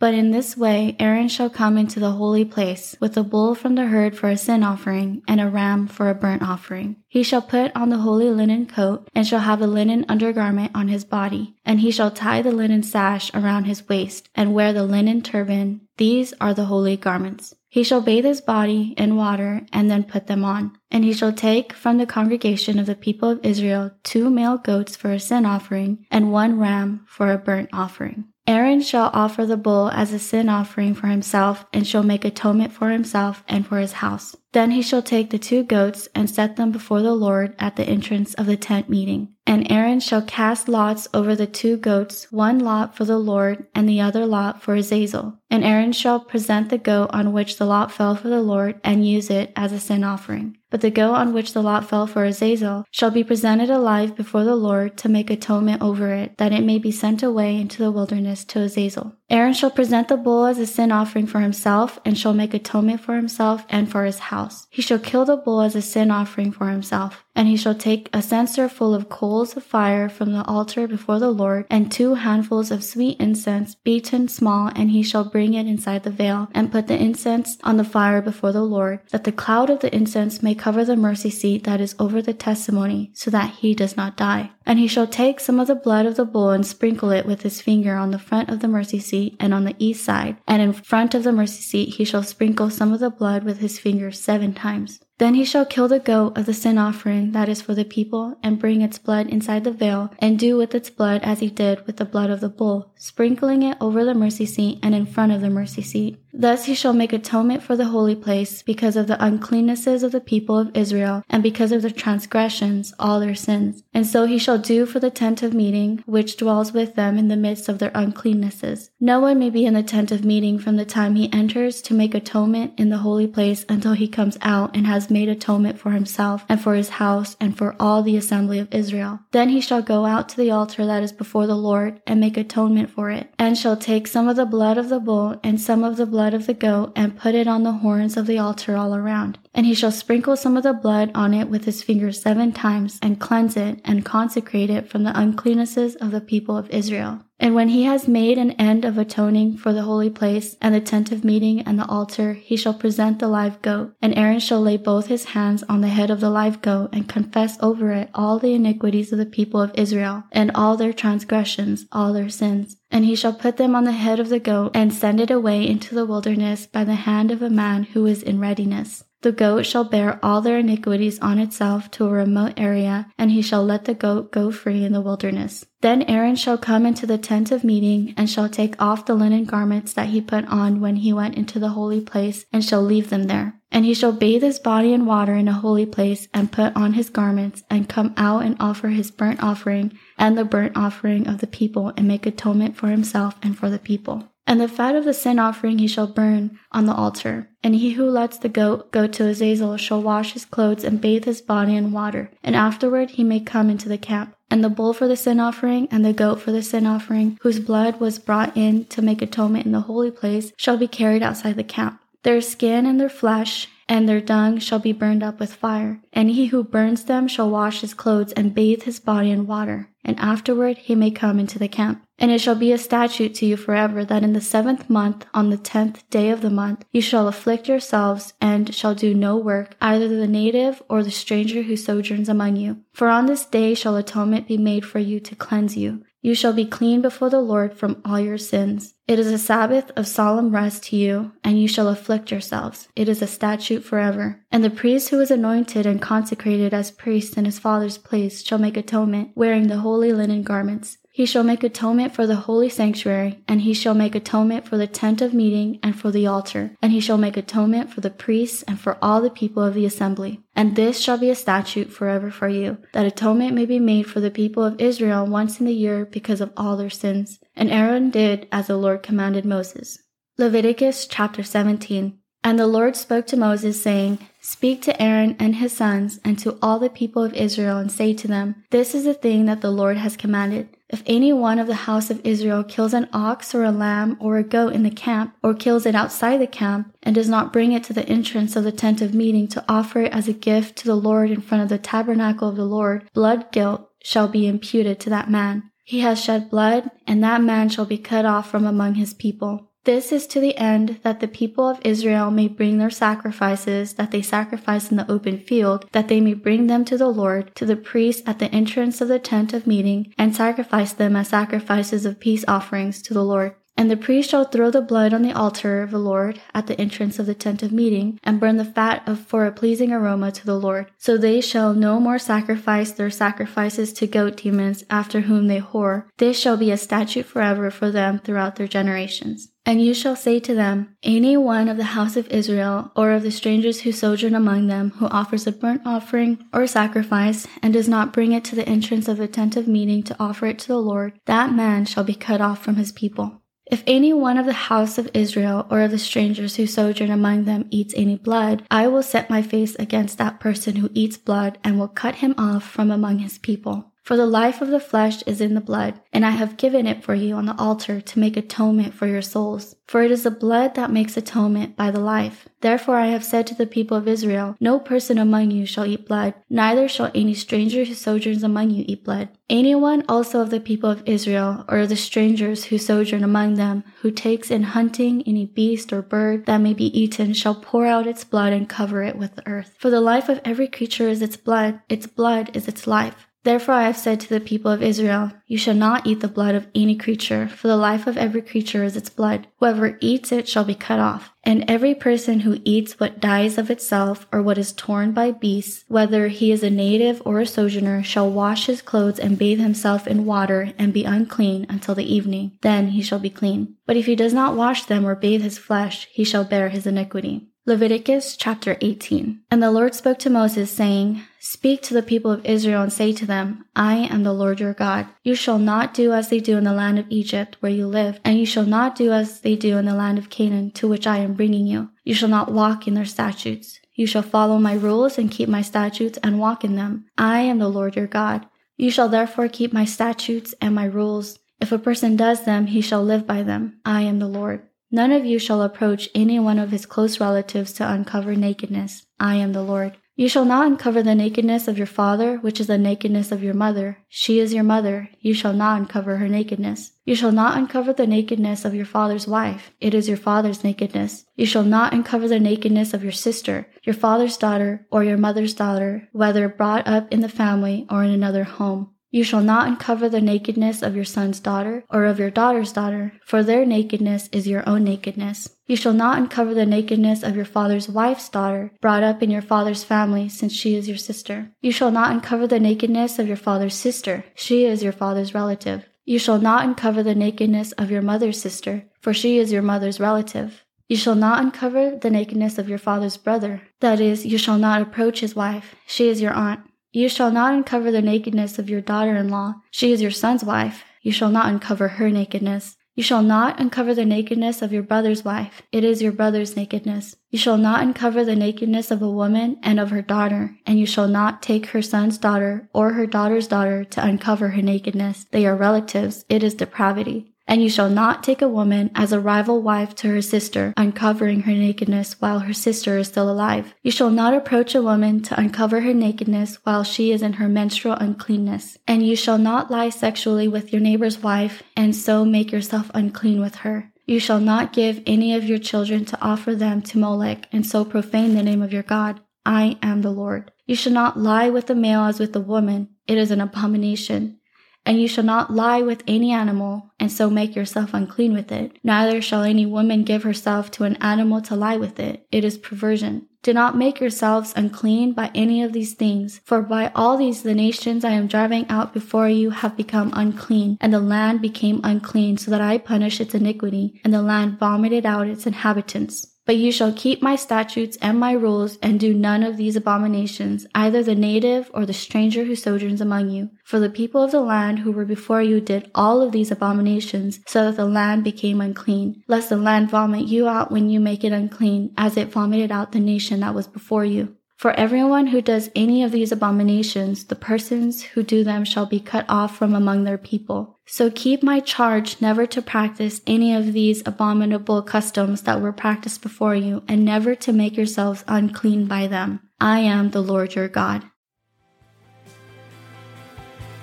But in this way Aaron shall come into the holy place with a bull from the herd for a sin offering and a ram for a burnt offering. He shall put on the holy linen coat and shall have a linen undergarment on his body, and he shall tie the linen sash around his waist and wear the linen turban. These are the holy garments. He shall bathe his body in water and then put them on. And he shall take from the congregation of the people of Israel two male goats for a sin offering and one ram for a burnt offering. Aaron shall offer the bull as a sin offering for himself and shall make atonement for himself and for his house. Then he shall take the two goats and set them before the Lord at the entrance of the tent meeting. And Aaron shall cast lots over the two goats, one lot for the Lord and the other lot for Azazel. And Aaron shall present the goat on which the lot fell for the Lord and use it as a sin offering. But the goat on which the lot fell for Azazel shall be presented alive before the Lord to make atonement over it, that it may be sent away into the wilderness to Azazel. Aaron shall present the bull as a sin offering for himself, and shall make atonement for himself and for his house. He shall kill the bull as a sin offering for himself. And he shall take a censer full of coals of fire from the altar before the Lord, and two handfuls of sweet incense, beaten small, and he shall bring it inside the veil, and put the incense on the fire before the Lord, that the cloud of the incense may cover the mercy seat that is over the testimony, so that he does not die. And he shall take some of the blood of the bull and sprinkle it with his finger on the front of the mercy seat and on the east side, and in front of the mercy seat he shall sprinkle some of the blood with his finger seven times. Then he shall kill the goat of the sin offering that is for the people, and bring its blood inside the veil, and do with its blood as he did with the blood of the bull, sprinkling it over the mercy seat and in front of the mercy seat. Thus he shall make atonement for the holy place because of the uncleannesses of the people of Israel, and because of their transgressions, all their sins. And so he shall do for the tent of meeting, which dwells with them in the midst of their uncleannesses. No one may be in the tent of meeting from the time he enters to make atonement in the holy place until he comes out and has made atonement for himself and for his house and for all the assembly of Israel. Then he shall go out to the altar that is before the Lord and make atonement for it, and shall take some of the blood of the bull and some of the blood of the goat and put it on the horns of the altar all around. And he shall sprinkle some of the blood on it with his finger seven times and cleanse it and consecrate it from the uncleannesses of the people of Israel. And when he has made an end of atoning for the holy place and the tent of meeting and the altar, he shall present the live goat. And Aaron shall lay both his hands on the head of the live goat and confess over it all the iniquities of the people of Israel and all their transgressions, all their sins. And he shall put them on the head of the goat and send it away into the wilderness by the hand of a man who is in readiness. The goat shall bear all their iniquities on itself to a remote area, and he shall let the goat go free in the wilderness. Then Aaron shall come into the tent of meeting, and shall take off the linen garments that he put on when he went into the holy place, and shall leave them there. And he shall bathe his body in water in a holy place, and put on his garments, and come out and offer his burnt offering and the burnt offering of the people, and make atonement for himself and for the people. And the fat of the sin offering he shall burn on the altar. And he who lets the goat go to Azazel shall wash his clothes and bathe his body in water, and afterward he may come into the camp. And the bull for the sin offering and the goat for the sin offering, whose blood was brought in to make atonement in the holy place, shall be carried outside the camp. Their skin and their flesh and their dung shall be burned up with fire. And he who burns them shall wash his clothes and bathe his body in water, and afterward he may come into the camp. And it shall be a statute to you forever that in the seventh month, on the tenth day of the month, you shall afflict yourselves and shall do no work, either the native or the stranger who sojourns among you. For on this day shall atonement be made for you to cleanse you. You shall be clean before the Lord from all your sins. It is a Sabbath of solemn rest to you, and you shall afflict yourselves. It is a statute forever. And the priest who is anointed and consecrated as priest in his father's place shall make atonement, wearing the holy linen garments. He shall make atonement for the holy sanctuary, and he shall make atonement for the tent of meeting and for the altar, and he shall make atonement for the priests and for all the people of the assembly. And this shall be a statute forever for you, that atonement may be made for the people of Israel once in the year because of all their sins. And Aaron did as the Lord commanded Moses. Leviticus chapter 17. And the Lord spoke to Moses, saying, Speak to Aaron and his sons and to all the people of Israel, and say to them, This is the thing that the Lord has commanded. If any one of the house of Israel kills an ox or a lamb or a goat in the camp, or kills it outside the camp, and does not bring it to the entrance of the tent of meeting to offer it as a gift to the Lord in front of the tabernacle of the Lord, blood guilt shall be imputed to that man. He has shed blood, and that man shall be cut off from among his people. This is to the end that the people of Israel may bring their sacrifices that they sacrifice in the open field, that they may bring them to the Lord, to the priest at the entrance of the tent of meeting, and sacrifice them as sacrifices of peace offerings to the Lord. And the priest shall throw the blood on the altar of the Lord at the entrance of the tent of meeting, and burn the fat of for a pleasing aroma to the Lord. So they shall no more sacrifice their sacrifices to goat demons after whom they whore. This shall be a statute forever for them throughout their generations. And you shall say to them, Any one of the house of Israel, or of the strangers who sojourn among them, who offers a burnt offering or sacrifice, and does not bring it to the entrance of the tent of meeting to offer it to the Lord, that man shall be cut off from his people. If any one of the house of Israel or of the strangers who sojourn among them eats any blood, I will set my face against that person who eats blood and will cut him off from among his people. For the life of the flesh is in the blood, and I have given it for you on the altar to make atonement for your souls. For it is the blood that makes atonement by the life. Therefore I have said to the people of Israel, No person among you shall eat blood, neither shall any stranger who sojourns among you eat blood. Anyone also of the people of Israel, or of the strangers who sojourn among them, who takes in hunting any beast or bird that may be eaten, shall pour out its blood and cover it with the earth. For the life of every creature is its blood, its blood is its life. Therefore I have said to the people of Israel, You shall not eat the blood of any creature, for the life of every creature is its blood. Whoever eats it shall be cut off. And every person who eats what dies of itself, or what is torn by beasts, whether he is a native or a sojourner, shall wash his clothes and bathe himself in water, and be unclean until the evening. Then he shall be clean. But if he does not wash them or bathe his flesh, he shall bear his iniquity. Leviticus chapter 18. And the Lord spoke to Moses, saying, Speak to the people of Israel and say to them, I am the Lord your God. You shall not do as they do in the land of Egypt where you live, and you shall not do as they do in the land of Canaan to which I am bringing you. You shall not walk in their statutes. You shall follow my rules and keep my statutes and walk in them. I am the Lord your God. You shall therefore keep my statutes and my rules. If a person does them, he shall live by them. I am the Lord. None of you shall approach any one of his close relatives to uncover nakedness. I am the Lord. You shall not uncover the nakedness of your father, which is the nakedness of your mother. She is your mother. You shall not uncover her nakedness. You shall not uncover the nakedness of your father's wife. It is your father's nakedness. You shall not uncover the nakedness of your sister, your father's daughter, or your mother's daughter, whether brought up in the family or in another home. You shall not uncover the nakedness of your son's daughter or of your daughter's daughter, for their nakedness is your own nakedness. You shall not uncover the nakedness of your father's wife's daughter, brought up in your father's family, since she is your sister. You shall not uncover the nakedness of your father's sister, she is your father's relative. You shall not uncover the nakedness of your mother's sister, for she is your mother's relative. You shall not uncover the nakedness of your father's brother, that is, you shall not approach his wife, she is your aunt. You shall not uncover the nakedness of your daughter in law. She is your son's wife. You shall not uncover her nakedness. You shall not uncover the nakedness of your brother's wife. It is your brother's nakedness. You shall not uncover the nakedness of a woman and of her daughter, and you shall not take her son's daughter or her daughter's daughter to uncover her nakedness. They are relatives. It is depravity. And you shall not take a woman as a rival wife to her sister, uncovering her nakedness while her sister is still alive. You shall not approach a woman to uncover her nakedness while she is in her menstrual uncleanness. And you shall not lie sexually with your neighbor's wife, and so make yourself unclean with her. You shall not give any of your children to offer them to Molech, and so profane the name of your God. I am the Lord. You shall not lie with a male as with a woman. It is an abomination. And you shall not lie with any animal, and so make yourself unclean with it. Neither shall any woman give herself to an animal to lie with it. It is perversion. Do not make yourselves unclean by any of these things, for by all these the nations I am driving out before you have become unclean, and the land became unclean, so that I punish its iniquity, and the land vomited out its inhabitants. But you shall keep my statutes and my rules, and do none of these abominations, either the native or the stranger who sojourns among you. For the people of the land who were before you did all of these abominations, so that the land became unclean, lest the land vomit you out when you make it unclean, as it vomited out the nation that was before you. For everyone who does any of these abominations, the persons who do them shall be cut off from among their people. So keep my charge never to practice any of these abominable customs that were practiced before you, and never to make yourselves unclean by them. I am the Lord your God.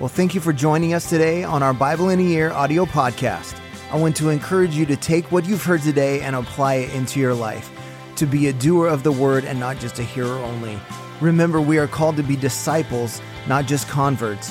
Well, thank you for joining us today on our Bible in a Year audio podcast. I want to encourage you to take what you've heard today and apply it into your life to be a doer of the word and not just a hearer only. Remember, we are called to be disciples, not just converts.